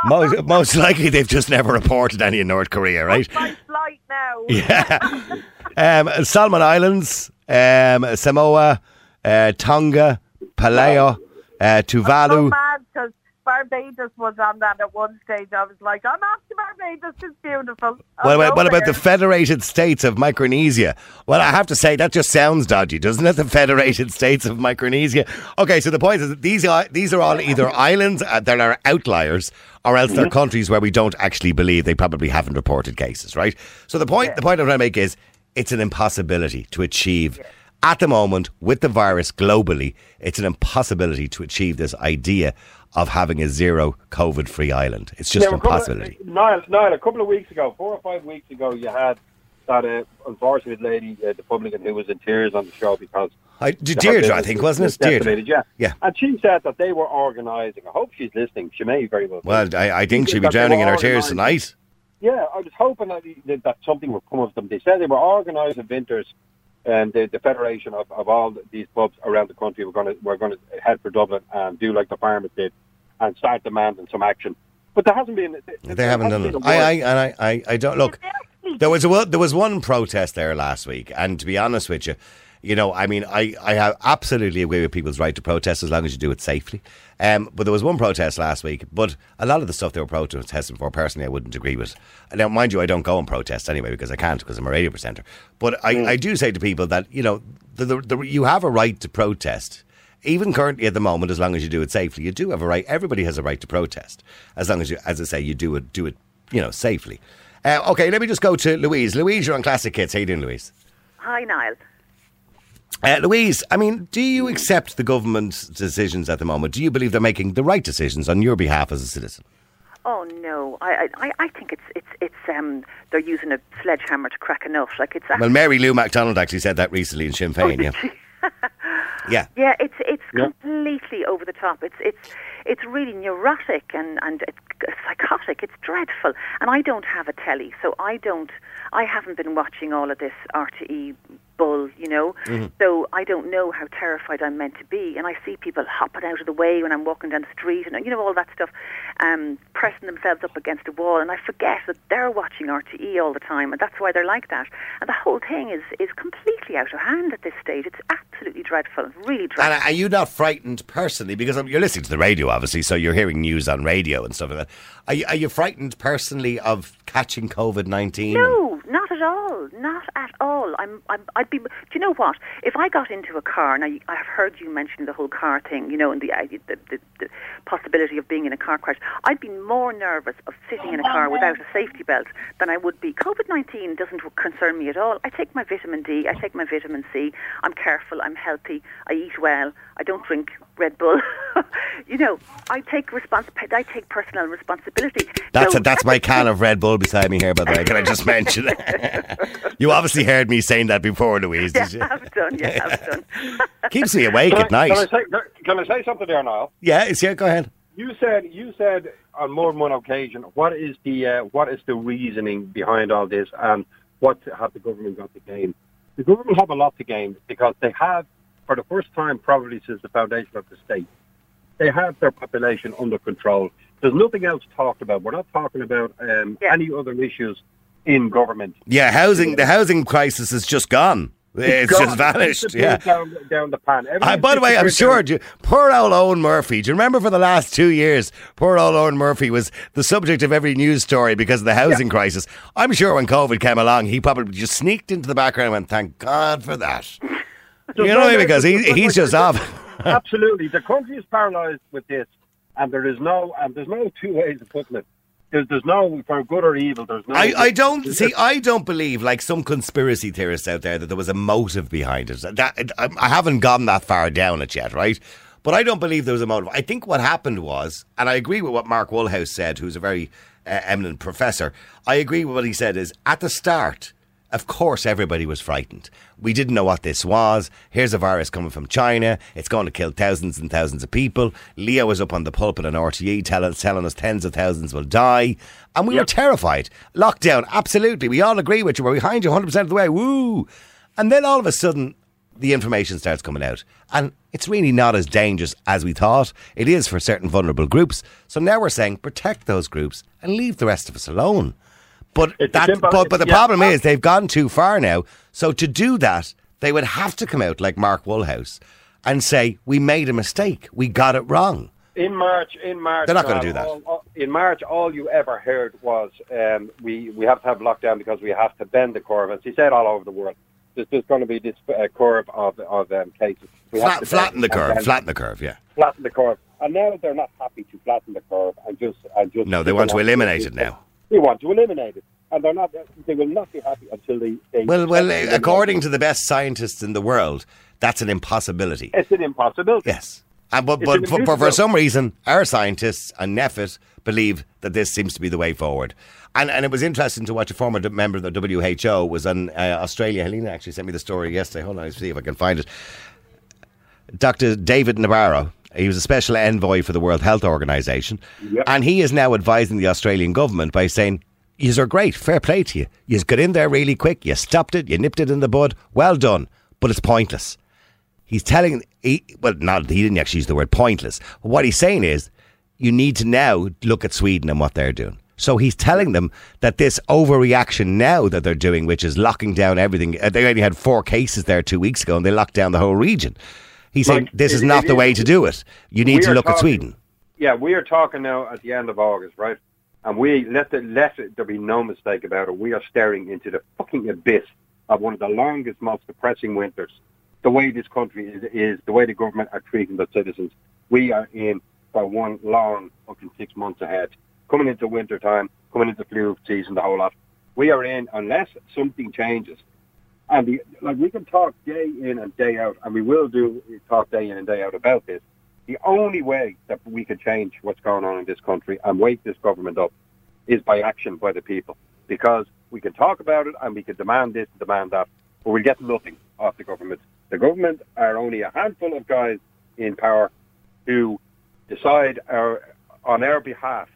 most, most likely they've just never reported any in North Korea, right? My flight now. Yeah. [LAUGHS] um, Solomon Islands, um, Samoa, uh, Tonga, Palau, uh, So Tuvalu. mad because far Barbados was on that at one stage. I was like, I'm off to Barbados. It's beautiful. Well, what about the Federated States of Micronesia? Well, I have to say that just sounds dodgy, doesn't it? The Federated [LAUGHS] States of Micronesia. Okay, so the point is that these are these are all either islands uh, that are outliers, or else they're countries where we don't actually believe they probably haven't reported cases, right? So the point the point I'm trying to make is it's an impossibility to achieve. At the moment, with the virus globally, it's an impossibility to achieve this idea of having a zero COVID free island. It's just Now, an impossibility. Of, Niall, Niall, a couple of weeks ago, four or five weeks ago, you had that uh, unfortunate lady, uh, the publican, who was in tears on the show because I, Deirdre, I think, was wasn't it? Deirdre. Yeah, Yeah. And she said that they were organising. I hope she's listening. She may very well. Well, I, I think She she'll be drowning in her tears tonight. Yeah, I was hoping that, that, that something would come of them. They said they were organising winters, and the, the federation of, of all these pubs around the country were going to were going to head for Dublin and do like the farmers did, and start demanding some action. But there hasn't been. there They haven't done it. been a I, I, word. and I, I, I don't look. There was a, there was one protest there last week, and to be honest with you, you know, I mean, I, I have absolutely agree with people's right to protest as long as you do it safely. Um, but there was one protest last week, but a lot of the stuff they were protesting for, personally, I wouldn't agree with. Now, mind you, I don't go and protest anyway because I can't because I'm a radio presenter. But I, I do say to people that you know, the, the, the, you have a right to protest. Even currently at the moment, as long as you do it safely, you do have a right. Everybody has a right to protest, as long as you, as I say, you do it, do it, you know, safely. Uh, okay, let me just go to Louise. Louise, you're on Classic Hits. How you doing, Louise? Hi, Niall. Uh, Louise, I mean, do you accept the government's decisions at the moment? Do you believe they're making the right decisions on your behalf as a citizen? Oh no, I I, I think it's it's it's um they're using a sledgehammer to crack a nut. Like it's Well, Mary Lou McDonald actually said that recently in Sinn Féin. yeah, [LAUGHS] yeah. yeah, it's it's Yeah. completely over the top. It's it's it's really neurotic and and it's psychotic. It's dreadful. And I don't have a telly, so I don't. I haven't been watching all of this RTE bull, you know. So I don't know how terrified I'm meant to be. And I see people hopping out of the way when I'm walking down the street, and you know all that stuff, um, pressing themselves up against a wall. And I forget that they're watching RTE all the time, and that's why they're like that. And the whole thing is is completely out of hand at this stage. It's absolutely dreadful, really dreadful. And are you not frightened personally? Because um, you're listening to the radio, obviously, so you're hearing news on radio and stuff like that. Are you, are you frightened personally of catching COVID 19? No, not at all. Not at all. I'm, I'm. I'd be. Do you know what? If I got into a car, and I, I have heard you mention the whole car thing, you know, and the, uh, the, the the possibility of being in a car crash, I'd be more nervous of sitting in a car without a safety belt than I would be. COVID nineteen doesn't concern me at all. I take my vitamin D. I take my vitamin C. I'm careful. I'm healthy. I eat well. I don't drink Red Bull. [LAUGHS] you know, I take respons- I take personal responsibility. That's So a, that's my can of Red Bull beside me here, by the way. Can I just mention? It? [LAUGHS] You obviously heard me saying that before, Louise. Yeah, Did you? I've done. Yeah, I've done. [LAUGHS] Keeps me awake Can at I, night. can, I say, can I say something there, Niall? yeah, it's, yeah, go ahead. You said you said on more than one occasion. What is the uh, what is the reasoning behind all this, and what have the government got to gain? The government have a lot to gain because they have, for the first time probably since the foundation of the state, they have their population under control. There's nothing else talked about. We're not talking about um, Yeah. any other issues in government. Yeah, housing. The housing crisis is just gone. It's, gone. just vanished. disappeared Yeah. Down, down the pan. Uh, by the way, I'm sure do you- poor old Eoghan Murphy. Do you remember for the last two years, poor old Eoghan Murphy was the subject of every news story because of the housing crisis. I'm sure when COVID came along, he probably just sneaked into the background and went, "Thank God for that." You know no what I mean? Because he, he's just off. Absolutely, the country is paralysed with this, and there is no, and there's no two ways of putting it. There's, there's no for good or evil. There's no. I, I don't see. I don't believe, like some conspiracy theorists out there, that there was a motive behind it. That I, I haven't gone that far down it yet, right? But I don't believe there was a motive. I think what happened was, and I agree with what Mark Woolhouse said, who's a very uh, eminent professor. I agree with what he said. Is at the start, of course, everybody was frightened. We didn't know what this was. Here's a virus coming from China. It's going to kill thousands and thousands of people. Leo was up on the pulpit on RTE telling, telling us tens of thousands will die. And we were terrified. Lockdown, absolutely. We all agree with you. We're behind you 100% of the way. Woo! And then all of a sudden, the information starts coming out. And it's really not as dangerous as we thought. It is for certain vulnerable groups. So now we're saying protect those groups and leave the rest of us alone. But It's that, simple- but, but the yeah. problem is they've gone too far now. So to do that, they would have to come out like Mark Woolhouse and say we made a mistake, we got it wrong. In March, in March, They're not gonna do that. all- all- in March, all you ever heard was um, we we have to have lockdown because we have to bend the curve. As he said, all over the world, there's, there's going to be this uh, curve of of um, cases. We have Flat, to flatten the curve. Flatten the curve. Yeah. flatten the curve. And now they're not happy to flatten the curve and just and just. No, they want to eliminate it now. They want to eliminate it, and they're not. They will not be happy until they. they Well, well, according to the best scientists in the world, that's an impossibility. it's an impossibility. Yes. And, but but for, for, some reason, our scientists and NPHET believe that this seems to be the way forward. And, and it was interesting to watch a former member of the WHO was on uh, Australia. Helena actually sent me the story yesterday. Hold on, let's see if I can find it. Dr. David Nabarro. He was a special envoy for the World Health Organization. Yep. And he is now advising the Australian government by saying, Yous are great, fair play to you. You got in there really quick, you stopped it, you nipped it in the bud, well done, but it's pointless. He's telling, he, well, not, he didn't actually use the word pointless. What he's saying is, you need to now look at Sweden and what they're doing. So he's telling them that this overreaction now that they're doing, which is locking down everything, uh, they only had four cases there two weeks ago and they locked down the whole region. He's saying this is not the is- way to do it. You need to look at Sweden. Yeah, we are talking now at the end of August, right? And we let the let it, there be no mistake about it. We are staring into the fucking abyss of one of the longest, most depressing winters. The way this country is, is the way the government are treating the citizens. We are in for one long fucking six months ahead. Coming into winter time, coming into flu season, the whole lot. We are in unless something changes. And the, like we can talk day in and day out, and we will do talk day in and day out about this. The only way that we can change what's going on in this country and wake this government up is by action by the people. Because we can talk about it and we can demand this and demand that, but we get nothing off the government. The government are only a handful of guys in power who decide our, on our behalf,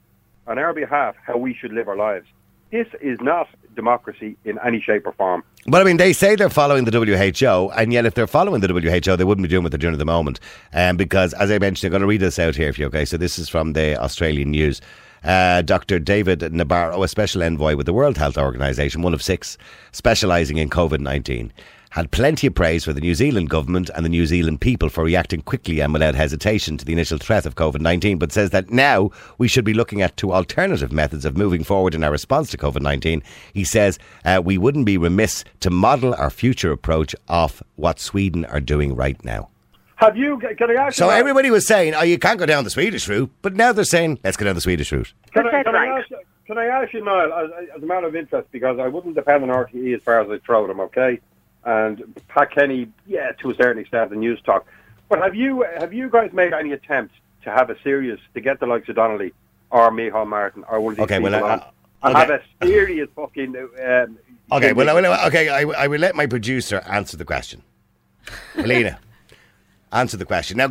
on our behalf, how we should live our lives. This is not democracy in any shape or form. But I mean, they say they're following the WHO, and yet if they're following the WHO, they wouldn't be doing what they're doing at the moment. Um, because, as I mentioned, I'm going to read this out here if you okay. So this is from the Australian News. Uh, Dr. David Nabarro, a special envoy with the World Health Organization, one of six, specialising in COVID 19, had plenty of praise for the New Zealand government and the New Zealand people for reacting quickly and without hesitation to the initial threat of COVID 19, but says that now we should be looking at two alternative methods of moving forward in our response to COVID 19. He says uh, we wouldn't be remiss to model our future approach off what Sweden are doing right now. Have you? Can I ask? So you, everybody was saying, oh, you can't go down the Swedish route, but now they're saying, let's go down the Swedish route. Can I, can, I right. ask, can I ask you, Niall, as, as a matter of interest, because I wouldn't depend on RTE as far as I throw them, okay? And Pat Kenny, yeah, to a certain extent, the Newstalk. But have you have you guys made any attempt to have a serious to get the likes of Donnelly or Micheál Martin or one of these Okay, well, I- I- and okay. have a serious fucking um, Okay, well, well, okay, I, I will let my producer answer the question. Helena, answer the question. Now,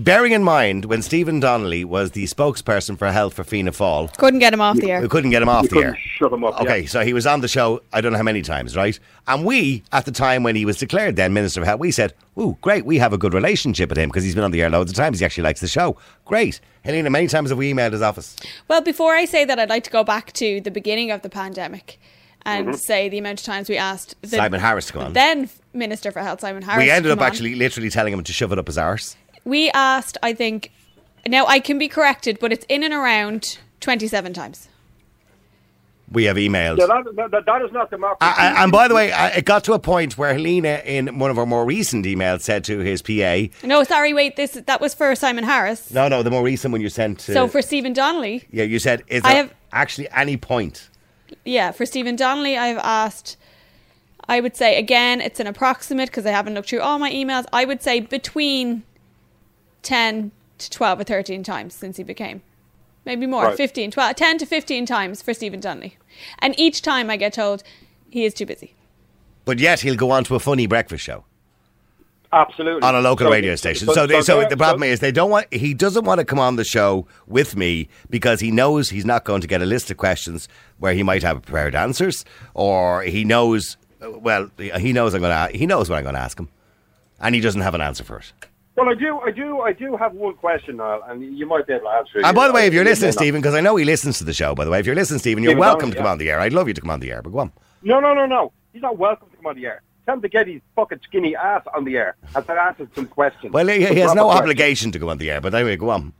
bearing in mind, when Stephen Donnelly was the spokesperson for health for Fianna Fáil, Couldn't get him off the air. we couldn't get him off You the air. shut him up, yeah. Okay, so he was on the show, I don't know how many times, right? And we, at the time when he was declared then Minister of Health, we said, ooh, great, we have a good relationship with him because he's been on the air loads of times. He actually likes the show. Great. Helena, many times have we emailed his office. Well, before I say that, I'd like to go back to the beginning of the pandemic and Mm-hmm. say the amount of times we asked the Simon Harris to come on. then Minister for Health, Simon Harris. we to ended up come on. actually literally telling him to shove it up his arse. We asked, I think, now I can be corrected, but it's in and around 27 times. We have emailed. Yeah, that, that, that is not democracy. Uh, uh, and by the way, uh, it got to a point where Helena, in one of our more recent emails, said to his PA, No, sorry, wait, this that was for Simon Harris. "No, no, the more recent one you sent to." So for Stephen Donnelly, yeah, you said, "Is I there have- actually any point?" Yeah, for Stephen Donnelly, I've asked. I would say again, it's an approximate because I haven't looked through all my emails. I would say between ten to twelve or thirteen times since he became, maybe more, Right. 15, 12, 10 to fifteen times for Stephen Donnelly, and each time I get told he is too busy. But yet he'll go on to a funny breakfast show Absolutely. on a local So- radio station. So, they, so, there- the problem so- is they don't want. He doesn't want to come on the show with me because he knows he's not going to get a list of questions where he might have prepared answers, or he knows. Well, he knows I'm going to. He knows what I'm going to ask him, and he doesn't have an answer for it. Well, I do, I do, I do have one question, Niall, and you might be able to answer it. And by the way, if you're listening. Stephen, because I know he listens to the show, by the way, if you're listening, Stephen, you're Stephen welcome to come yeah. on the air. I'd love you to come on the air, but go on. No, no, no, no. He's not welcome to come on the air. Tell him to get his fucking skinny ass on the air and to answer some questions. Well, he, he has no obligation to go on the air, but anyway, go on.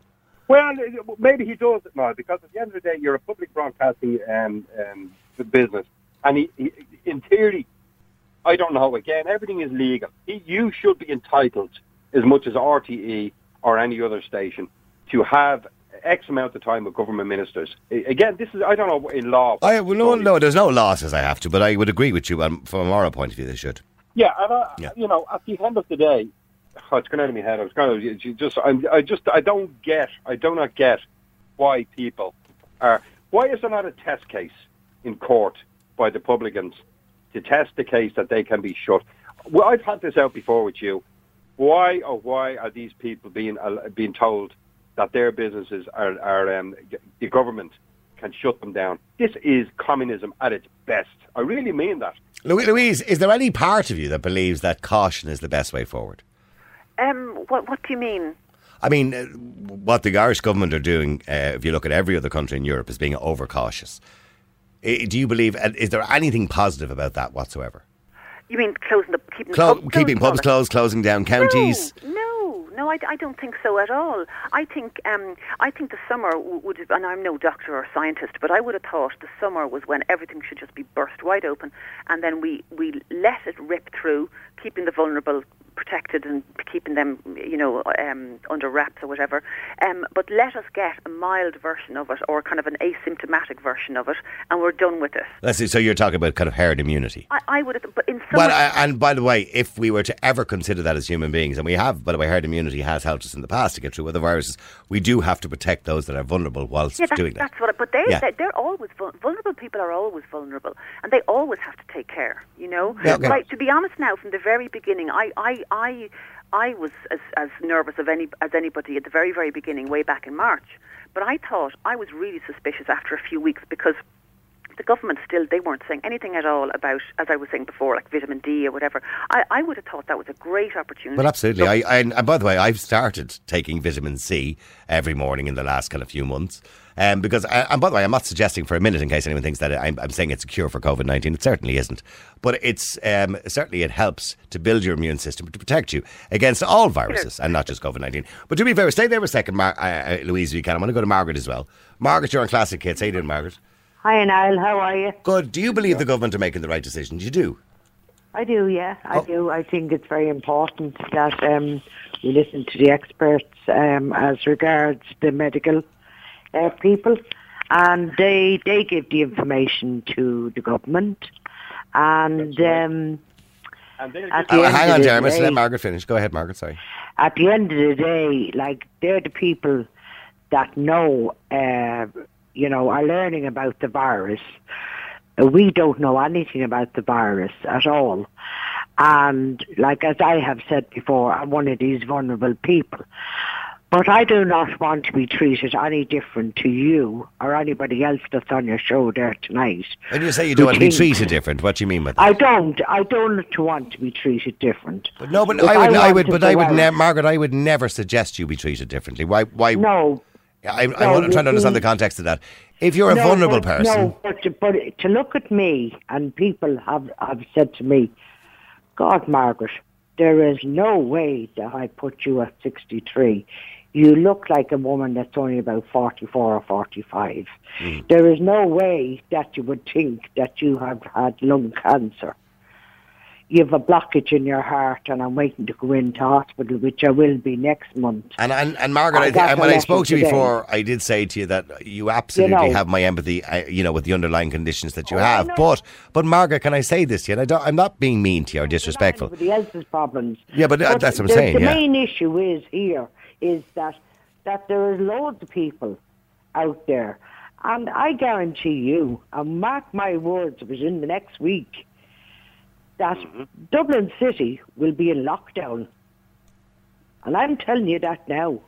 Well, maybe he does it now because at the end of the day, you're a public broadcasting um, um, business, and he, he, in theory, I don't know. Again, everything is legal. He, you should be entitled, as much as RTE or any other station, to have X amount of time with government ministers. Again, this is I don't know in law. I, well, no, no, there's no law says I have to, but I would agree with you um, from a moral point of view. They should. Yeah, and I, Yeah. you know, at the end of the day, oh, it's going out of my head. I was kind of you just, I'm, I just, I don't get, I do not get why people are. Why is there not a test case in court by the publicans to test the case that they can be shut? Well, I've had this out before with you. Why or why are these people being uh, being told that their businesses are, are um, the government can shut them down? This is communism at its best. I really mean that. Lu- Louise, is there any part of you that believes that caution is the best way forward? Um, what, what do you mean? I mean, uh, what the Irish government are doing, uh, if you look at every other country in Europe, is being overcautious. I- Do you believe? uh, Is there anything positive about that whatsoever? You mean closing the keeping Clo- the pubs keeping closed pubs closed, closing down counties. No, no, no. I, I don't think so at all. I think um, I think the summer would, and I'm no doctor or scientist, but I would have thought the summer was when everything should just be burst wide open, and then we we let it rip through, keeping the vulnerable protected and keeping them, you know, um, under wraps or whatever. Um, but let us get a mild version of it, or kind of an asymptomatic version of it, and we're done with it. Let's see. So you're talking about kind of herd immunity. I, I would have, but in summer. Well, I, and by the way, if we were to ever consider that as human beings, and we have, by the way, herd immunity has helped us in the past to get through other viruses, we do have to protect those that are vulnerable whilst Yeah, doing that. that's what. I- But they, Yeah. they they're always vul- vulnerable. People are always vulnerable, and they always have to take care. You know, Yeah, okay. like to be honest, now from the very beginning, I, I, I, I was as, as nervous of any as anybody at the very, very beginning, way back in March. But I thought I was really suspicious after a few weeks because the government still they weren't saying anything at all about, as I was saying before, like vitamin D or whatever. I, I would have thought that was a great opportunity. Well, absolutely. So- I, I, and by the way, I've started taking vitamin C every morning in the last kind of few months. Um, because, uh, and by the way, I'm not suggesting for a minute, in case anyone thinks that I'm, I'm saying it's a cure for COVID 19. It certainly isn't. But it's um, certainly it helps to build your immune system to protect you against all viruses and not just COVID 19. But to be fair, stay there for a second, Mar- uh, uh, Louise, if you can. I want to go to Margaret as well. Margaret, you're on Classic Hits. How you doing, Margaret? Hi, Niall. How are you? Good. Do you believe the government are making the right decisions? You do. I do, yeah, I Oh. do. I think it's very important that um, we listen to the experts um, as regards the medical uh, people, and they they give the information to the government, and um, And they'll at the end hang of on, the Jeremy. day- Let Margaret finish. Go ahead, Margaret. Sorry. at the end of the day, like they're the people that know, uh, you know, are learning about the virus. We don't know anything about the virus at all. And like as I have said before, I'm one of these vulnerable people. But I do not want to be treated any different to you or anybody else that's on your show there tonight. When you say you don't want to be treated different, what do you mean by that? I don't. I don't want to be treated different. But no, but If I would, I, want would, but I would, ne- Margaret, I would never suggest you be treated differently. Why? Why? No, I, I'm, No, trying to understand the context of that. If you're a No, vulnerable but- person, No, but to, but to look at me and people have have said to me, God, Margaret, there is no way that I put you at 63. You look like a woman that's only about 44 or 45. Hmm. There is no way that you would think that you have had lung cancer. You have a blockage in your heart, and I'm waiting to go into hospital, which I will be next month. and and, and Margaret, I I th- the when I spoke to you today. before, I did say to you that you absolutely know. have my empathy, uh, you know, with the underlying conditions that you Oh, have. But, but Margaret, can I say this to you? And I don't, I'm not being mean to you or disrespectful. Anybody else's problems. Yeah, but, uh, that's what I'm the, saying, The yeah. main issue is here is that that there is loads of people out there, and I guarantee you, and mark my words, it was in the next week, that Mm-hmm. Dublin City will be in lockdown, and I'm telling you that now.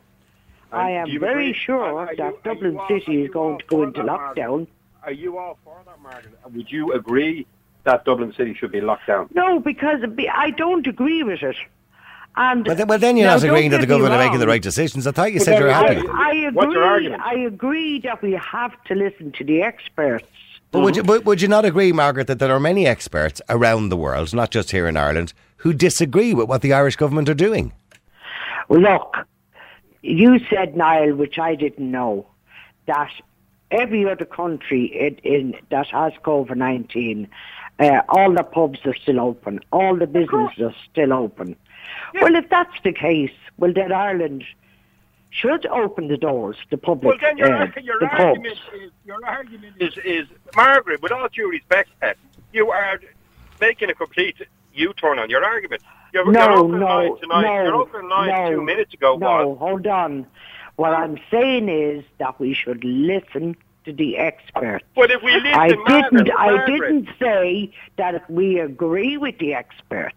I am very agree? sure you- that are Dublin City is going to go into that, Margaret? lockdown. Are you all for that, Margaret? Would you agree that Dublin City should be locked down? No, because I don't agree with it. And Well, then, well, then you're not agreeing that the government are making the right decisions. I thought you But said you were I, happy. I What's your agree. I agree that we have to listen to the experts. But would you, but would you not agree, Margaret, that there are many experts around the world, not just here in Ireland, who disagree with what the Irish government are doing? Well, look, you said, Niall, which I didn't know, that every other country in, in that has COVID nineteen, uh, all the pubs are still open, all the businesses are still open. Well, if that's the case, well then Ireland should open the doors, the public, Well, then your, uh, your the argument pubs. is your argument is, is Margaret. With all due respect, Pet, you are making a complete U-turn on your argument. You're, No, you're open no, line tonight. no, open line no, two minutes ago. No, was. hold on. What I'm saying is that we should listen to the experts. But if we listen, I Margaret, didn't. I Margaret, didn't say that we agree with the experts.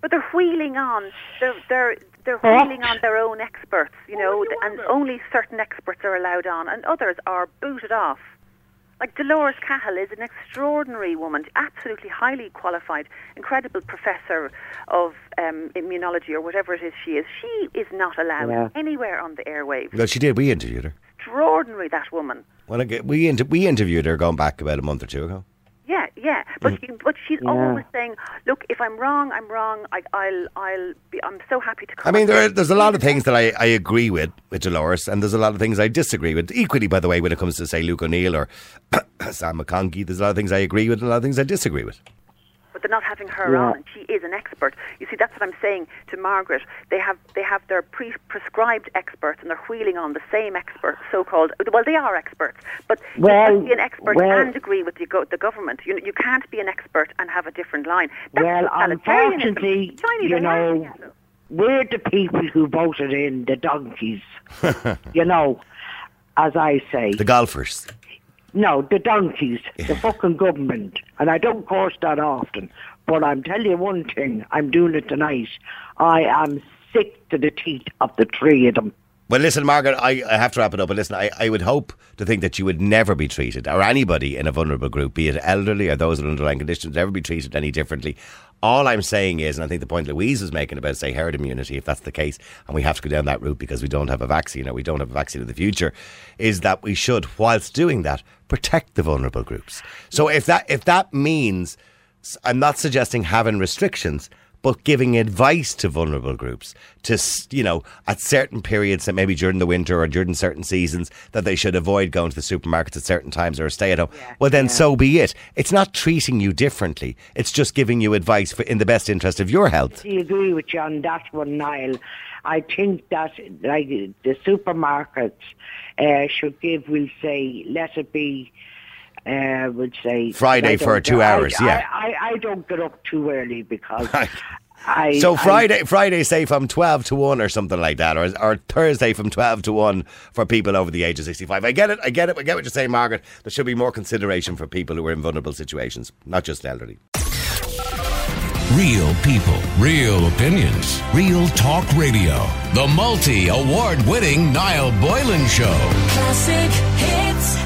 But they're wheeling on. They're they're they're wheeling on their own experts, you know, you and want? only certain experts are allowed on, and others are booted off. Like Dolores Cahill is an extraordinary woman, absolutely highly qualified, incredible professor of um, immunology or whatever it is she is. She is not allowed Yeah. anywhere on the airwaves. Well, she did. We interviewed her. Extraordinary, that woman. Well, we inter- we interviewed her going back about a month or two ago. Yeah, yeah, but Mm. she, but she's Yeah. always saying, "Look, if I'm wrong, I'm wrong. I, I'll, I'll be. I'm so happy to come." I mean, there, are- there's a lot of things that I, I agree with with Dolores, and there's a lot of things I disagree with. Equally, by the way, when it comes to say Luke O'Neill or [COUGHS] Sam McConkey, there's a lot of things I agree with and a lot of things I disagree with. But they're not having her Yeah. on, and she is an expert. You see, that's what I'm saying to Margaret. They have they have their pre- prescribed experts, and they're wheeling on the same experts, so-called. Well, they are experts, but Well, you can't be an expert well- and agree with the, go- the government. You you can't be an expert and have a different line. That's Well, totalitarianism. unfortunately, Chinese you know, we're the people who voted in the donkeys. [LAUGHS] you know, as I say. The golfers. No, the donkeys, the fucking government. And I don't course that often. But I'm telling you one thing, I'm doing it tonight. I am sick to the teeth of the three of them. Well, listen, Margaret, I, I have to wrap it up. But listen, I, I would hope to think that you would never be treated, or anybody in a vulnerable group, be it elderly or those with underlying conditions, ever be treated any differently. All I'm saying is, and I think the point Louise was making about, say, herd immunity, if that's the case, and we have to go down that route because we don't have a vaccine or we don't have a vaccine in the future, is that we should, whilst doing that, protect the vulnerable groups. So if that if that means, I'm not suggesting having restrictions, but giving advice to vulnerable groups to, you know, at certain periods, that maybe during the winter or during certain seasons, that they should avoid going to the supermarkets at certain times or stay at home. well, then so be it. It's not treating you differently. It's just giving you advice for, in the best interest of your health. I agree with you on that one, Niall. I think that like the supermarkets uh, should give, we'll say, let it be, uh, we'll say Friday for two I- hours, I, yeah. I, I don't get up too early because [LAUGHS] Right. I. So I- Friday, Friday, say from twelve to one or something like that, or or Thursday from twelve to one for people over the age of sixty-five. I get it, I get it, I get what you're saying, Margaret. There should be more consideration for people who are in vulnerable situations, not just elderly. Real people, real opinions, real talk radio. The multi award winning Niall Boylan Show. Classic hits.